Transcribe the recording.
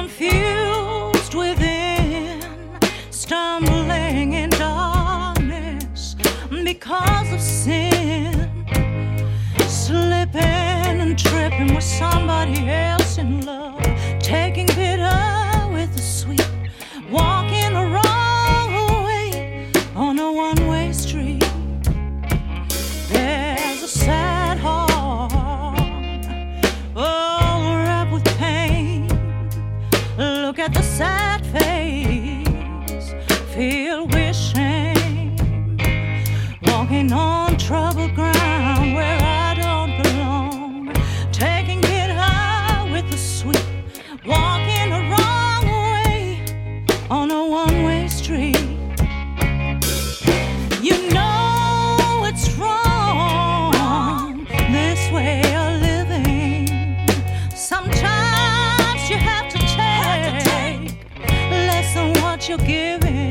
confused within, stumbling in darkness because of sin, slipping and tripping with somebody else in love. Sad face, filled with shame, walking on troubled ground where I don't belong, taking it high with the sweet, walking the wrong way on a one-way street. You know it's wrong, this way mucho que ver.